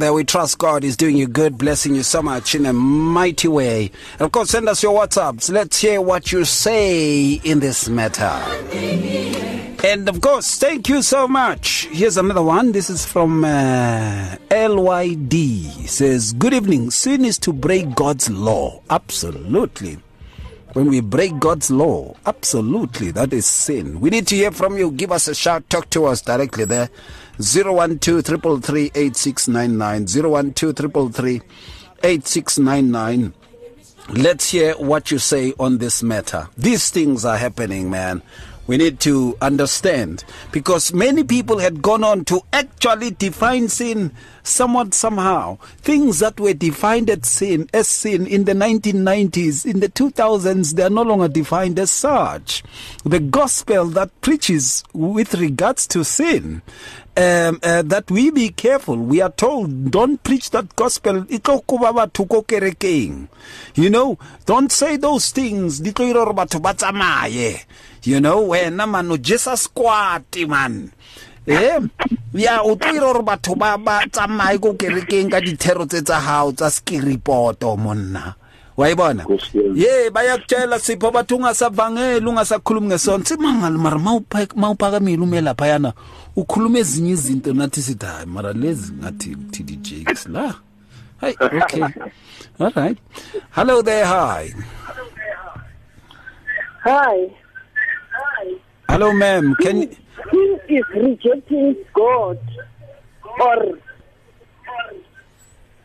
There we trust God is doing you good, blessing you so much in a mighty way. Of course, send us your WhatsApps. Let's hear what you say in this matter. And of course, thank you so much. Here's another one. This is from uh, LYD. says, Good evening. Sin is to break God's law. Absolutely. When we break God's law, absolutely, that is sin. We need to hear from you. Give us a shout. Talk to us directly there. 012 333 8699. Let's hear what you say on this matter. These things are happening, man. We need to understand because many people had gone on to actually define sin somewhat somehow. Things that were defined as sin, as sin in the 1990s, in the 2000s, they are no longer defined as such. The gospel that preaches with regards to sin um, uh, that we be careful. We are told, don't preach that gospel. You know, don't say those things. You know, when man, Jesus squat, man. eh ya o tlo ira gore batho ba ba tsamaye ko kerekeng ka dithero tse tsa gago tsa skiripoto monna wa ibona ye bayakutshela sipho bathi ungasavangeli ungasakhulumi ngesona simangalo mara mawuphakamile ume laphayana ukhuluma ezinye izinto nathi sithi hayi mara lezi ngathi TD Jakes la. Hayi okay. All right. Hello there hi. Hi. Hello ma'am. Can Sin is rejecting God or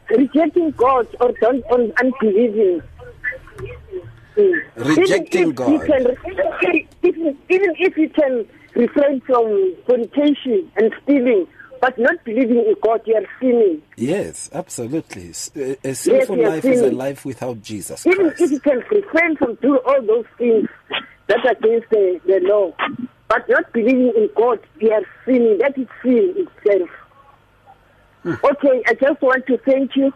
rejecting God or don't un, unbelieving. Rejecting even God. If you can, even, even if you can refrain from fornication and stealing, but not believing in God, you are sinning. yes absolutely S- uh, a, a sinful yes, life is a life without jesus Even Christ. if you can refrain from doing all those things that are against the, the law, but not believing in God, you are sinning. That is sin itself. Hmm. Okay, I just want to thank you,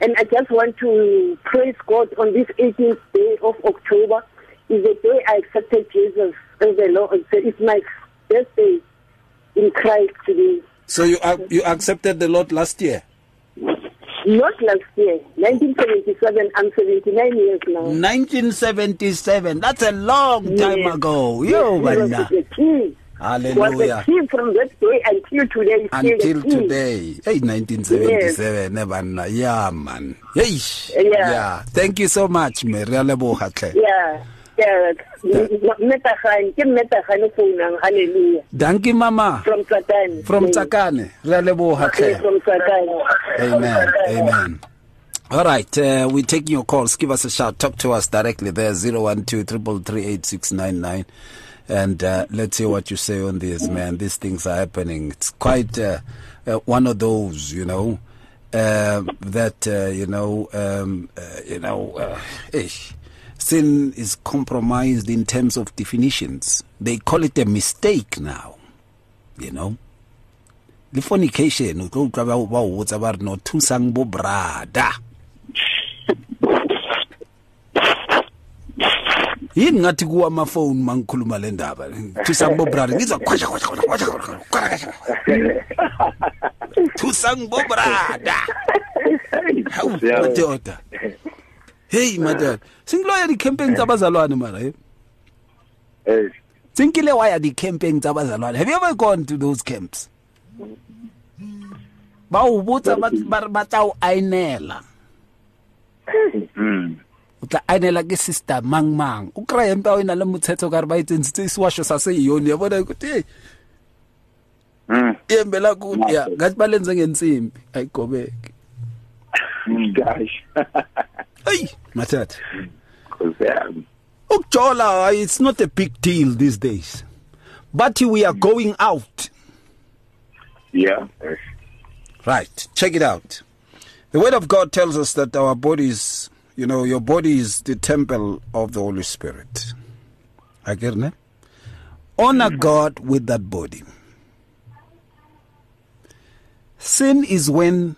and I just want to praise God on this 18th day of October. Is the day I accepted Jesus the Lord. It's my birthday in Christ today. so you ac- you accepted the lord last year Not last year, 1977. I'm 79 years now. 1977 that's a long time Yes. ago yo Yes, he was bana the king. hallelujah Was the king from that day until today. until today hey 1977 eh bana yeah man hey Yeah. yeah thank you so much a Yeah. Yeah. Metagane, ke Metagane founang. Hallelujah. danki mama From Satan. from tsakane re a leboga from Satan. Amen. Amen. All right, uh, we're taking your calls. Give us a shout. Talk to us directly there, 012 And uh, let's hear what you say on this, man. These things are happening. It's quite uh, uh, one of those, you know, um that, uh, you know, um, uh, you know, uh, eh, sin is compromised in terms of definitions. They call it a mistake now, you know. Le fornication o tlo utlwa ba o botsa ba re no thusang bo brada. Yini ngathi kuwa amafoni mangikhuluma le ndaba? Thusang bo brada. Ngizwa khwasha khwasha khwasha khwasha khwasha thusang bo brada. Hawu madoda hey eh. madala. Singiloya di-campaign eh. zabazalwane mara hey. Eh. Hey sinkile waya di-campaign zabazalwane have you ever gone to those camps? Bawubutsa batawuayinela o hmm. tla ainela ke sister mangmang o kry-e mpa o e na le motshetso ka re ba etsentshitse sewasho sa se ioni hmm. ya bona kuthi ei iyembe lakuya ngathi balenze ngensimbi. Ayigobeke gosh. eyi mathatha oh, Nkosi yami. it's not a big deal these days but we are going out Yeah. Right. Check it out. The Word of God tells us that our bodies, you know, your body is the temple of the Holy Spirit. I get it? Honor mm-hmm. God with that body. Sin is when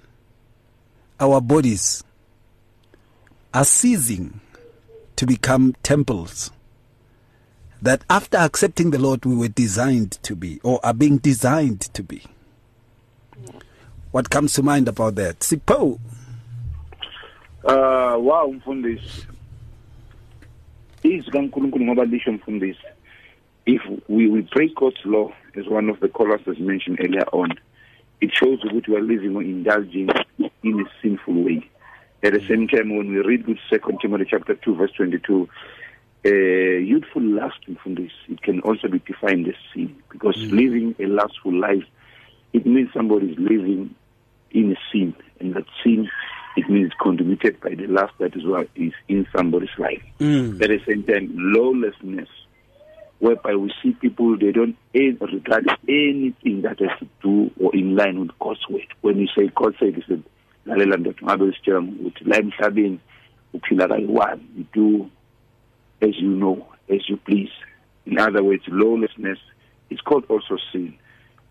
our bodies are ceasing to become temples that after accepting the Lord we were designed to be or are being designed to be. What comes to mind about that? Sipo. Uh wow mfundisi. If we we break God's law as one of the callers has mentioned earlier on, it shows that we are living or indulging in a sinful way. At the same time, when we read with Second Timothy chapter two, verse twenty-two, uh, youthful lust from this it can also be defined as sin because mm. living a lustful life it means somebody is living in a sin, and that sin it means contributed by the lust that is what is in somebody's life. Mm. At the same time, lawlessness, whereby we see people they don't regard anything that has to do or in line with God's word. When you say God said, He said, lalela ndoda ngabe usitshela ukuthi la emhlabeni uphila kayi-one you do as you know as you please. In other words lawlessness is called also sin.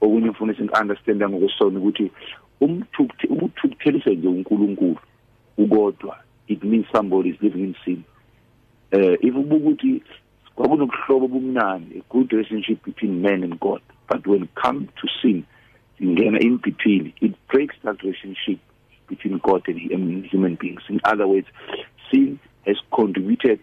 Okunye mfundisi ngi-understanda ngokusona ukuthi ukuthukuthelisa nje uNkulunkulu ukodwa it means somebody is living in sin. Eh if ubuka ukuthi kwakunokuhlobo obumnandi a good relationship between man and God but when come to sin ingena in between it breaks that relationship between God and human beings. In other words sin has contributed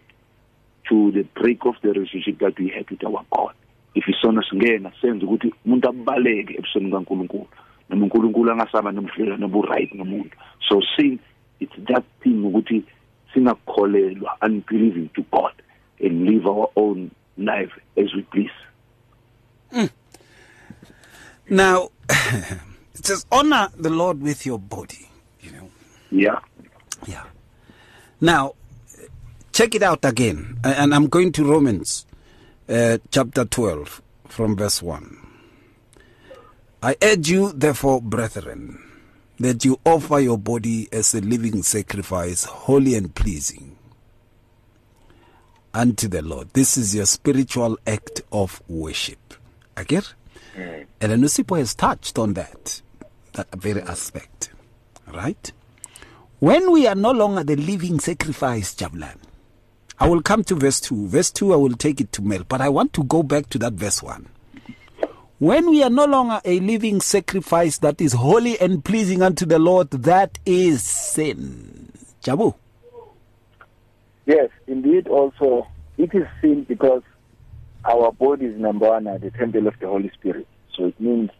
to the break of the relationship that we have with our God. If isona singena senze ukuthi umuntu abaleke ebusweni kaNkuluNkulu. Noma uNkulunkulu angasaba nomhlelo nobu right nomuntu. So sin it's that thing ukuthi singakholelwa unbelieving to God and live our own life as we please. Mm. now it says honor the Lord with your body. you yeah yeah now check it out again and I'm going to Romans uh, chapter 12 from verse 1 I urge you, therefore, brethren, that you offer your body as a living sacrifice, holy and pleasing unto the Lord. This is your spiritual act of worship. Again? Mm. And Anusipo has touched on that, that very aspect. Right? When we are no longer the living sacrifice, Jablan, I will come to verse 2. Verse 2, I will take it to Mel, but I want to go back to that verse 1. When we are no longer a living sacrifice that is holy and pleasing unto the Lord, that is sin. Jabu. Yes, indeed, also, it is sin because our body is number one at the temple of the Holy Spirit. So it means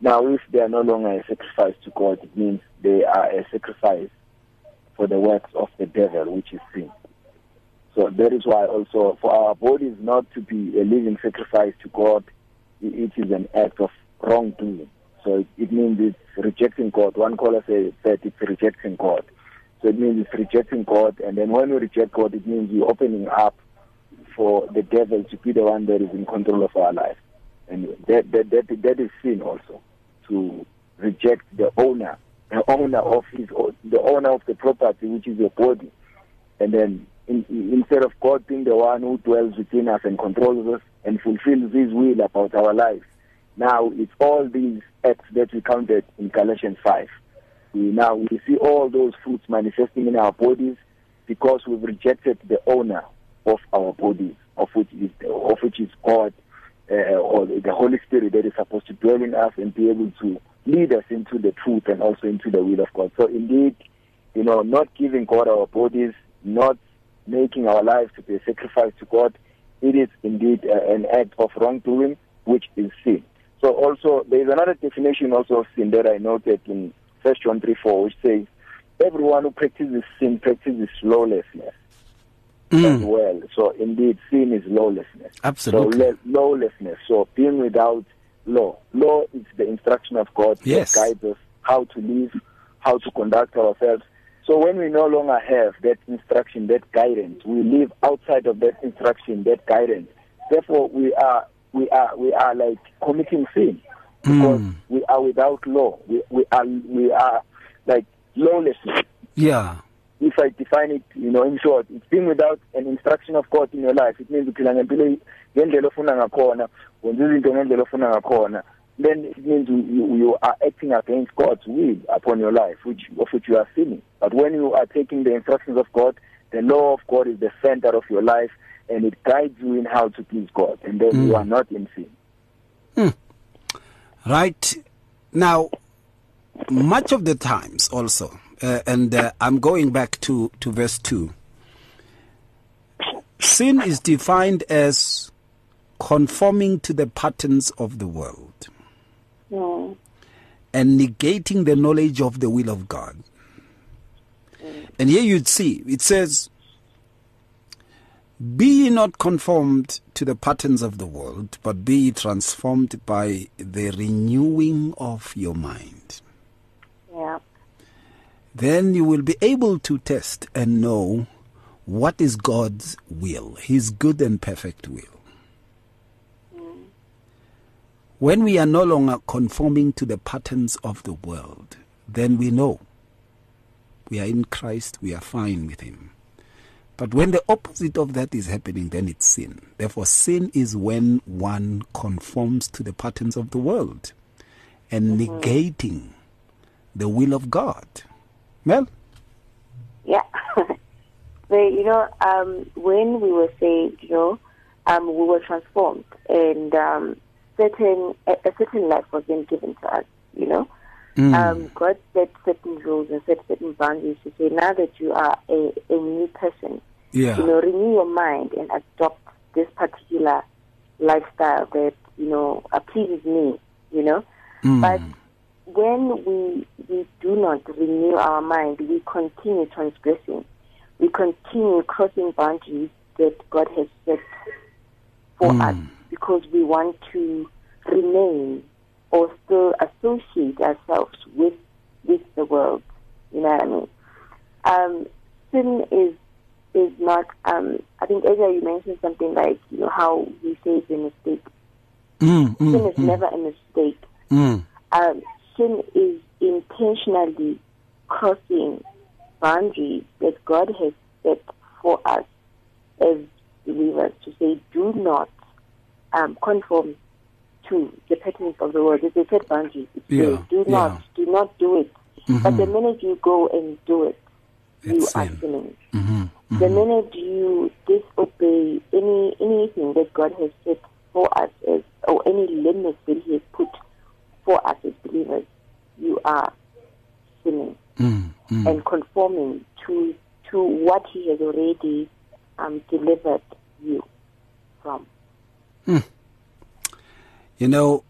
now if they are no longer a sacrifice to God, it means they are a sacrifice for the works of the devil, which is sin. So that is why also for our bodies not to be a living sacrifice to God, it is an act of wrongdoing. So it, means it's rejecting God. One caller said it's rejecting God. So it means it's rejecting God. And then when we reject God, it means we're opening up for the devil to be the one that is in control of our life. And that, that, that, that is sin also, to reject the owner, the owner of his, the owner of the property, which is your body. And then in, instead of God being the one who dwells within us and controls us and fulfills His will about our lives, now it's all these acts that we counted in Galatians 5. We now we see all those fruits manifesting in our bodies because we've rejected the owner of our bodies, of which is of which is God, uh, or the Holy Spirit that is supposed to dwell in us and be able to lead us into the truth and also into the will of God. So indeed, you know, not giving God our bodies, not making our lives to be a sacrifice to God, it is indeed uh, an act of wrongdoing, which is sin. So also, there is another definition also of sin that I noted in 1 John 3 4, which says, everyone who practices sin practices lawlessness mm. as well. So indeed, sin is lawlessness. Absolutely. So lawlessness. So being without law. Law is the instruction of God yes. that guides us how to live, how to conduct ourselves. So when we no longer have that instruction, that guidance, we live outside of that instruction, that guidance. Therefore, we are we are we are like committing sin because mm. we are without law. We we are we are like lawlessness. Yeah. If I define it, you know, in short, it's being without an instruction of God in your life. It means uphila ngempilo ngendlela ofuna ngakhona, wenza izinto ngendlela ofuna ngakhona. then it means you, you are acting against God's will upon your life, which of which you are sinning. But when you are taking the instructions of God, the law of God is the center of your life, and it guides you in how to please God, and then mm. you are not in sin. Mm. Right now, much of the times also, uh, and uh, I'm going back to, to verse 2. Sin is defined as conforming to the patterns of the world Mm. and negating the knowledge of the will of God. And here you'd see it says, Be ye not conformed to the patterns of the world, but be ye transformed by the renewing of your mind. Yeah. Then you will be able to test and know what is God's will, His good and perfect will. When we are no longer conforming to the patterns of the world, then we know we are in Christ, we are fine with Him. But when the opposite of that is happening, then it's sin. Therefore, sin is when one conforms to the patterns of the world and mm-hmm. negating the will of God. Well, Yeah. but, you know, um, when we were saved, you know, um, we were transformed and um, certain a, a certain life was then given to us, you know. Mm. Um, God set certain rules and set certain boundaries to say now that you are a, a new person, yeah. you know, renew your mind and adopt this particular lifestyle that, you know, appeases me, you know. Mm. But when we we do not renew our mind, we continue transgressing. We continue crossing boundaries that God has set for Mm. us because we want to remain or still associate ourselves with with the world. You know what I mean? Um, sin is is not. Um, I think Ezra, you mentioned something like you know how we say it's a mistake. Mm, mm, Sin is mm, never a mistake mm. um, sin is intentionally crossing boundaries that God has set for us as believers to say, do not um, conform to the patterns of the world. It's a set boundary. It Yeah, says, do yeah. not, do not do it. But the minute you go and do it, you It's are sin. sinning. Mhm, The minute you disobey any anything that God has set for us as or any limits that He has put for us as believers, you are sinning mm, mm. and conforming to to what He has already um, delivered you from. You know,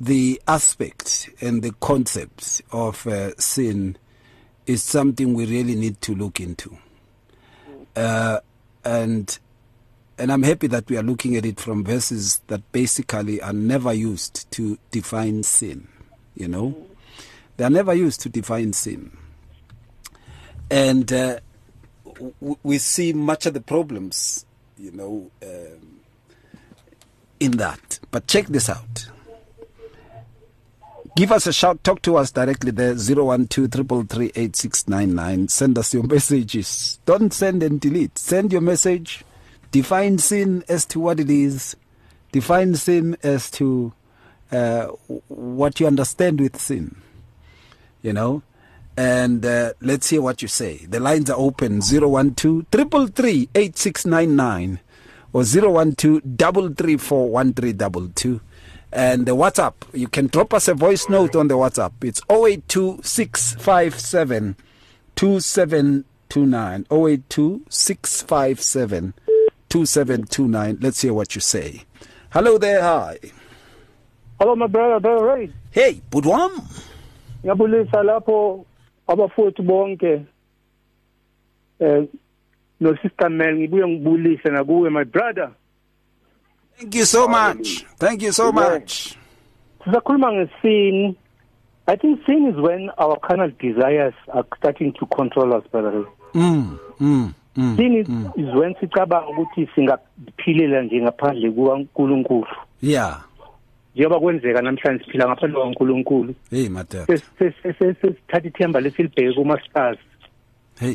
the aspect and the concept of uh, sin is something we really need to look into. Uh, and and I'm happy that we are looking at it from verses that basically are never used to define sin. You know, they are never used to define sin. And uh, w- we see much of the problems, you know, um, in that. But check this out. Give us a shout. Talk to us directly there. 012 Send us your messages. Don't send and delete. Send your message. Define sin as to what it is. Define sin as to uh, what you understand with sin. You know? And uh, let's hear what you say. The lines are open 012 333 8699 or 012 334 1322. And the WhatsApp, you can drop us a voice note on the WhatsApp. It's 082 657 2729. 082 657 2729. Let's hear what you say. Hello there. Hi. Hello my brother brother Ray Hey, Budwam. ngiyabulisa lapho abafowethu bonke eh no sister Mel ngibuye ngibulise nakuwe my brother Thank you so much. Thank you so much. sisakhuluma ngesin I think sin is when our carnal desires are starting to control us brother Mm, mm, mm. sin is, is when sicabanga ukuthi singaphilela nje ngaphandle kukaNkulunkulu Yeah. njengoba kwenzeka namhlanje siphila ngaphandle kwaNkulunkulu Hey, ses- sesithatha ithemba lesilibheke kuma-stars Hey.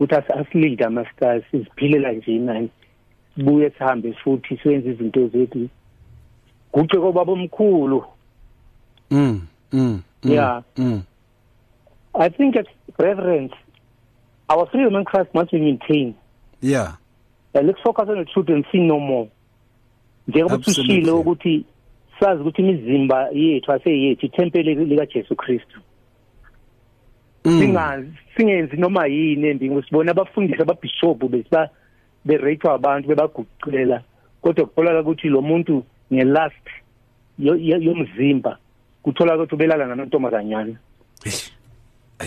ukuthi asi- asilinde ama-stars siziphilela nje nani sibuye sihambe futhi siyenze izinto zethu guce kobaba omkhulu Mm, mm, mm, Yeah. Mm. i think as brethren our freedom in christ must be maintained. Yeah. uh, let's focus on the truth and sin no more. Njengoba usushilo ukuthi sazi ukuthi imizimba yethu aseyethu ithempeli likajesu kristu. Singazi singenzi noma yini endingo sibona abafundisi ababishop besiba berape abantu bebaguqulela. Kodwa kutholakala ukuthi lo muntu ngelast yomzimba kutholakala ukuthi ubelala nanontombazanyana.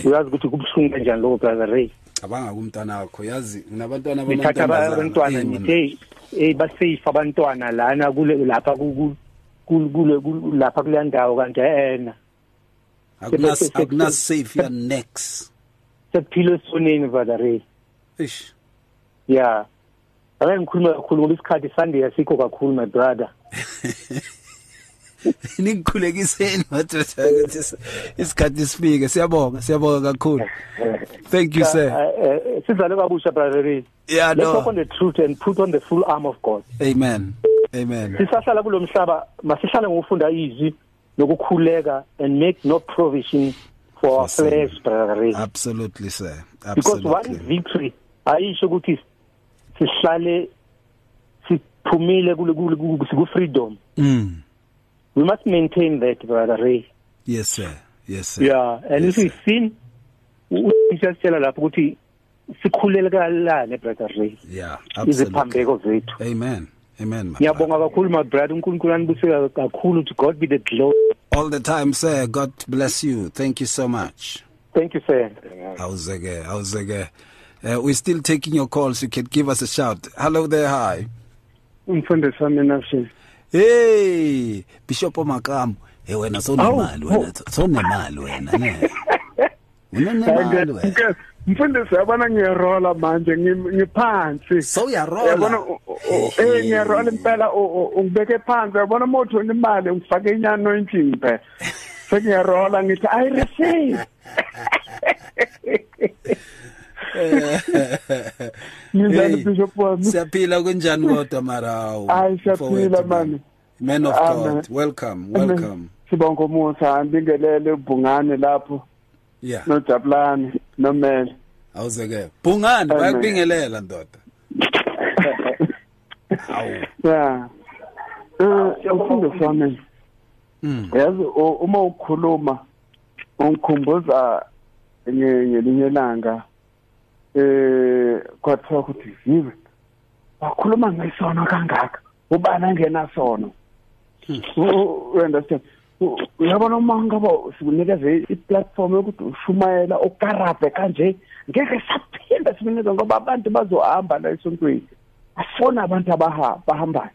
Uyazi ukuthi kubuhlungu kanjani lokho brother Ray? Cabanga kumntana wakho yazi nginabantwana nithatha abantwana nithe eh basafe abantwana lana kule lapha kule lapha kule ndawo kanti ena. Akunas akunas safe ya next sekuphile esoneni brother Ray ish yeah ake ngikhuluma kakhulu ngoba isikhathi sande yasikho kakhulu my brother. nikukhulekiseni madoda ukuthi isikhathi sifike siyabonga siyabonga kakhulu thank you sir sizale kabusha brother yeah no let's on the truth and put on the full arm of God amen amen sisahlala kulomhlaba masihlale ngokufunda izwi nokukhuleka and make no provision for our flesh brother absolutely sir absolutely because one victory ayisho ukuthi sihlale siphumile kule ku freedom mm we must maintain that brother Ray yes sir. Yes sir. Yeah and yes, if we sin usiyasitshela lapho ukuthi sikhulelekalane brother Ray yeah absolutely. iziphambeko zethu. Amen. Amen ngiyabonga kakhulu my brother. uNkulunkulu anibuseka kakhulu to God be the glory. All the time sir. God bless you. Thank you so much. Thank you sir. Awuzeke awuzeke. Uh, we're still taking your calls. You can give us a shout. Hello there. Hi. Umfundisi wami nafsi hey bishop makamo hey wena sonemali wena sonemali wena ne? Unemali wena? mfundisi yabona ngiyarola manje ngiphansi so uyarola yabona eh ngiyarola impela ungibeke phansi yabona motho imali ngifake inyano phela sengiyarola ngithi i receive Ngizani bishop wami? siyaphila kunjani kodwa mara Hayi siyaphila man Man of God. Welcome welcome. Sibonga umusa ngibingelele ubhungane lapho. Yeah. noJabulani nomele. Awuzeke. Bhungane bayakubingelela ndoda. Awu. Yeah Eh umfundo sami Mm yazi uma ukhuluma ungikhumbuza ngelinye ilanga eh kwathiwa ukuthi zive wakhuluma ngesono kangaka? Ubani angena sono? You understand. Uyabona uma ngaba sikunikeze i-platform yokuthi ushumayela ukarabhe kanje ngeke saphinda sinikeze ngoba abantu bazohamba la esontweni. Afona abantu abahambayo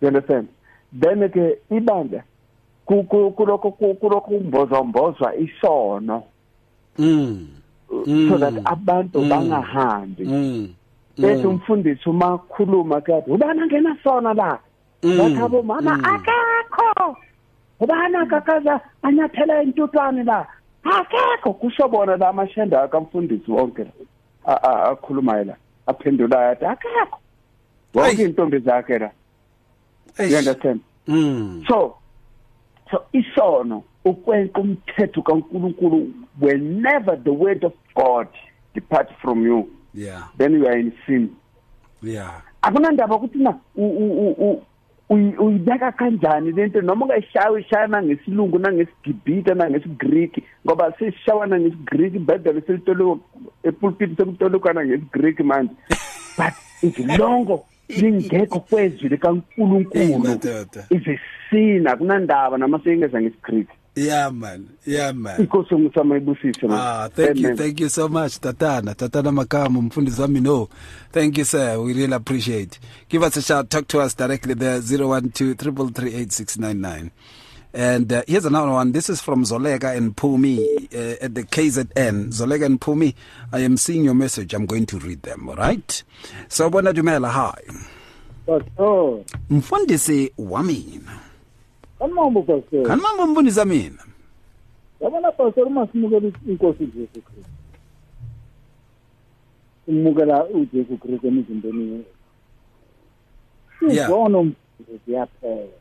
you understand? Then ke ibandla kulokho kulokho kumbozwa mbozwa isono. Mm so that abantu bangahambi. Mm. Bese umfundisi uma khuluma kathi ubani angena sona la? Bathabo mama akekho. Ubani akakaza anyathela intutwane la? Akekho kusho bona la amashenda akamfundisi wonke la akhuluma la aphendulayo athi akekho. Wonke intombi zakhe la. You understand? Mm. So so isono ukwenqa umthetho kaNkuluNkulu whenever the word of God departs from you. Yeah. Then you are in sin. Yeah. Akunandaba ukuthi na uyibeka kanjani lento noma ungayishawa ishayana ngesilungu nangesigibhita nangesigreek ngoba sesishawana ngesigreek ibhedlela selitolo epulpit sekutolokana ngesigreek manje. But izilongo lingekho kwezwi likaNkuluNkulu. Izisina kunandaba nama seyingeza ngesigreek Yeah man, yeah man. Inkosi ngusama ibusise man. Ah, thank Amen. you, thank you so much Tatana. Tatana Makamo mfundisi wami no. Thank you sir, we really appreciate. Give us a shout, talk to us directly there 0123338699. And uh, here's another one. This is from Zolega and Pumi uh, at the KZN. Zolega and Pumi, I am seeing your message. I'm going to read them, all right? So bona dumela hi. Pastor. Mfundisi wamina. Kanimambo pastor. Kanimambo mbonisa mina. Yabona pastor uma simukela inkosi Jesu Kristu. Simukela uJesu Kristu emizimbeni yethu. Sizono ziyaphela.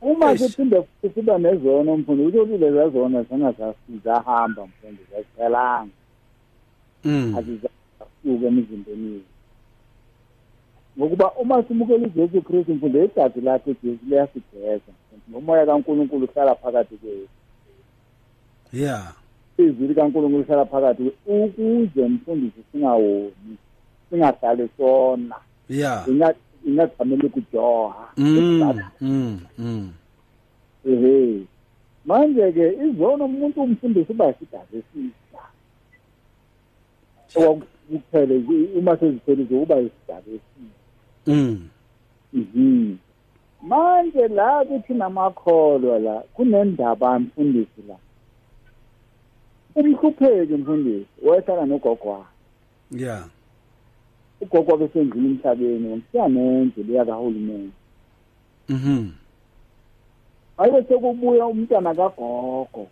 Uma siphinde siba nezono mfundi ukuthi lezi zona zingazasizahamba mfundi zaziphelanga. Mm. Azizasuka emizimbeni yethu. Ngokuba uma simukela uJesu Kristu mfundo igazi lakhe Jesu liyasigeza nomoya kaNkuluNkulu uhlala phakathi kwethu yeah izwi likankulunkulu lihlala phakathi ukuze mfundisi singawoni singahlali sona. Yeah ingajameli ukujoha mm, mm, mm. ehe. Manje-ke izona umuntu umfundisi uba isidavesisa okuphele uma seziphelile uba isidavesisa mm. mhm. Manje la kuthi namakholwa la kunendaba mfundisi la. Umhlupheki mfundisi wayehlala nogogo wakhe yeah ugogo besendlini emhlabeni ngomsiyanenje leya kahulumeni mhm ayibe sekubuya umntwana kagogo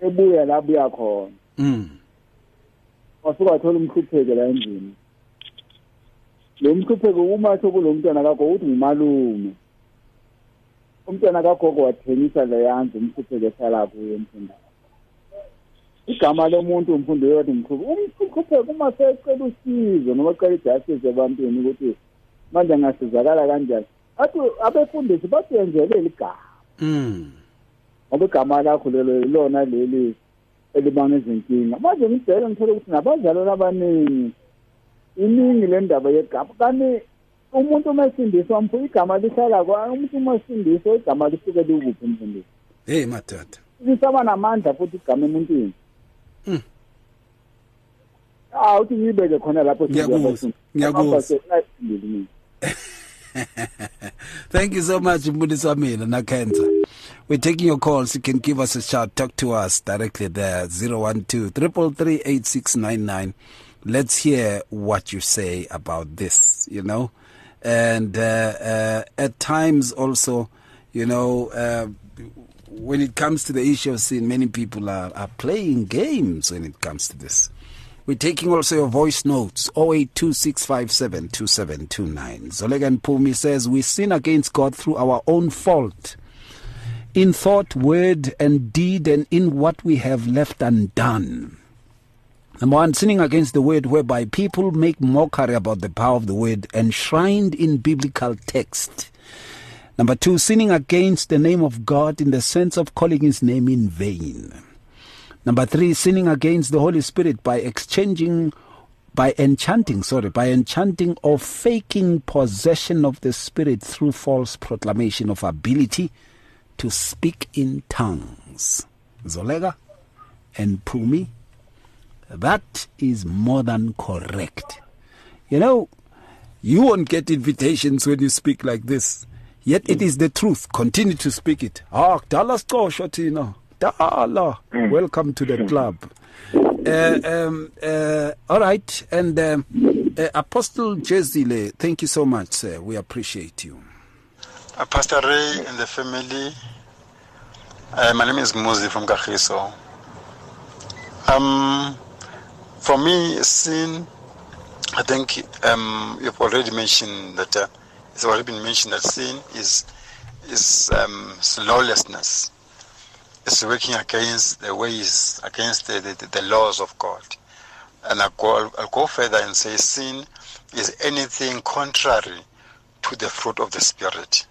ebuya la buya khona. Mm. Wasuka wathola umhlupheke la endlini. Lo mhlupheke uma sokulo mntwana kagogo uthi ngumalume. Umntwana kagogo wathengisa leyanzi umhlupheke ehlala kuyo emfundini igama lomuntu umfundi yothi mhlupheke umhlupheke uma secela usizo noma cela ijustice ebantwini ukuthi manje angasizakala kanjani. Athi abefundisi basenzelele igama mm ngoba igama lakho lelo ilona leli elibanga izinkinga. Manje ngibheke ngithole ukuthi nabazalwane abaningi iningi le ndaba yegama kanti umuntu uma esindiswa mpho igama lihlala kwa umuntu uma esindiswa igama lisuke likuphi mfundisi hey madoda lisaba namandla futhi igama emuntwini Mm. ah uthi ngiyibeke khona lapho Ngiyakuzwa, ngiyakuzwa. Thank you so much, Mbudisi Wamina Nakenza. We're taking your calls. You can give us a shout. Talk to us directly there. 012 333 8699. Let's hear what you say about this, you know. And uh, uh, at times also, you know, uh, when it comes to the issue of sin, many people are, are playing games when it comes to this. We're taking also your voice notes 0826572729. Zolegan Pumi says, We sin against God through our own fault in thought, word, and deed, and in what we have left undone. Number one, sinning against the word, whereby people make mockery about the power of the word enshrined in biblical text. Number two, sinning against the name of God in the sense of calling his name in vain. Number three, sinning against the Holy Spirit by exchanging, by enchanting, sorry, by enchanting or faking possession of the Spirit through false proclamation of ability to speak in tongues. Zolega and Pumi, that is more than correct. You know, you won't get invitations when you speak like this. Yet it is the truth. Continue to speak it. Ah, Dallas Shotina. Dala. Welcome to the club. Uh, um, uh, all right. And um, uh, Apostle Jezile, thank you so much, sir. We appreciate you. Uh, Pastor Ray and the family. Uh, my name is Muzi from Kagiso. Um, for me, sin, I think um, you've already mentioned that uh, it's already been mentioned that sin is is um, lawlessness. It's working against the ways, against the, the, the laws of God. And I'll go, I'll go further and say sin is anything contrary to the fruit of the Spirit.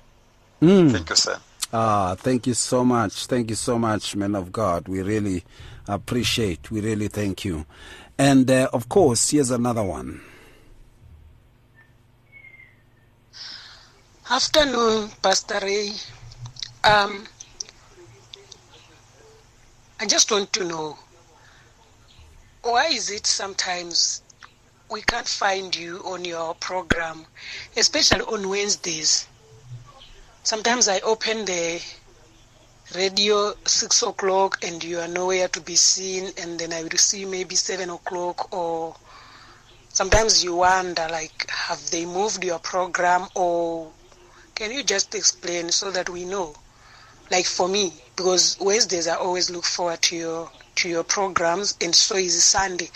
Mm. Thank you, sir. Ah, thank you so much. Thank you so much, man of God. We really appreciate. We really thank you. And uh, of course, here's another one. Afternoon, Pastor Ray. Um, I just want to know why is it sometimes we can't find you on your program, especially on Wednesdays. Sometimes I open the radio six o'clock and you are nowhere to be seen, and then I will see maybe seven o'clock or sometimes you wonder like have they moved your program or can you just explain so that we know? Like for me because wednesdays i always look forward to your to your programs and so is sunday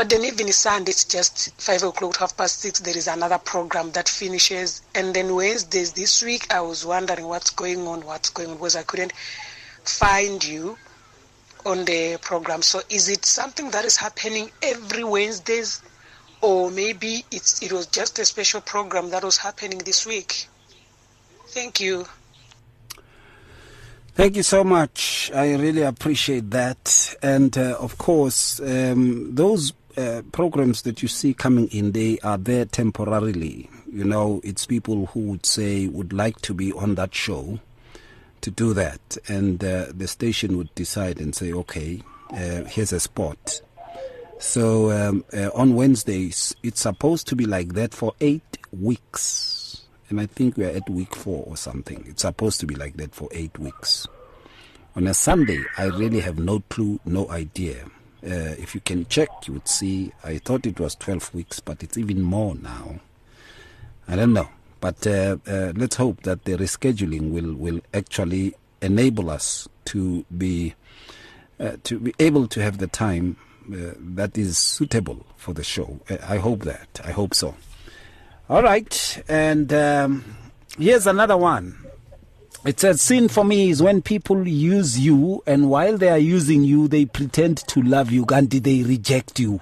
but then even sunday it's just five o'clock half past six there is another program that finishes. And then wednesdays this week i was wondering what's going on what's going on because i couldn't find you on the program. So is it something that is happening every wednesdays? Or maybe it's it was just a special program that was happening this week? Thank you. Thank you so much. I really appreciate that. And uh, of course, um, those uh, programs that you see coming in, they are there temporarily. You know, it's people who would say would like to be on that show to do that, and uh, the station would decide and say, okay, uh, here's a spot. So um, uh, on Wednesdays, it's supposed to be like that for eight weeks, and I think we're at week four or something. It's supposed to be like that for eight weeks. On a Sunday, I really have no clue, no idea. Uh, if you can check, you would see. I thought it was 12 weeks, but it's even more now. I don't know. But uh, uh, let's hope that the rescheduling will, will actually enable us to be uh, to be able to have the time uh, that is suitable for the show. Uh, I hope that. I hope so. All right, and um, here's another one. It says, Sin for me is when people use you, and while they are using you, they pretend to love you, and they reject you.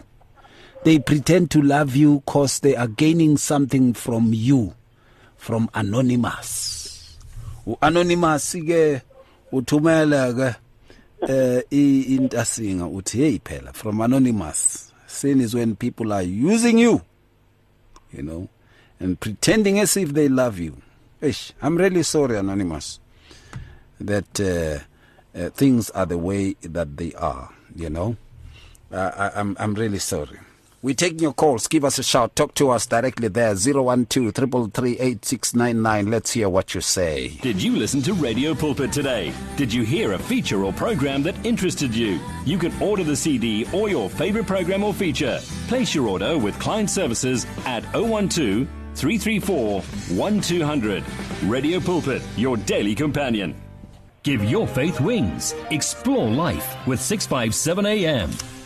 They pretend to love you because they are gaining something from you, from Anonymous. Anonymous eh from anonymous sin is when people are using you you know and pretending as if they love you Ish, i'm really sorry anonymous that uh, uh, things are the way that they are you know uh, I, I'm, I'm really sorry we're taking your calls. Give us a shout. Talk to us directly there. 012 Let's hear what you say. Did you listen to Radio Pulpit today? Did you hear a feature or program that interested you? You can order the CD or your favorite program or feature. Place your order with client services at 012 334 1200. Radio Pulpit, your daily companion. Give your faith wings. Explore life with 657 AM.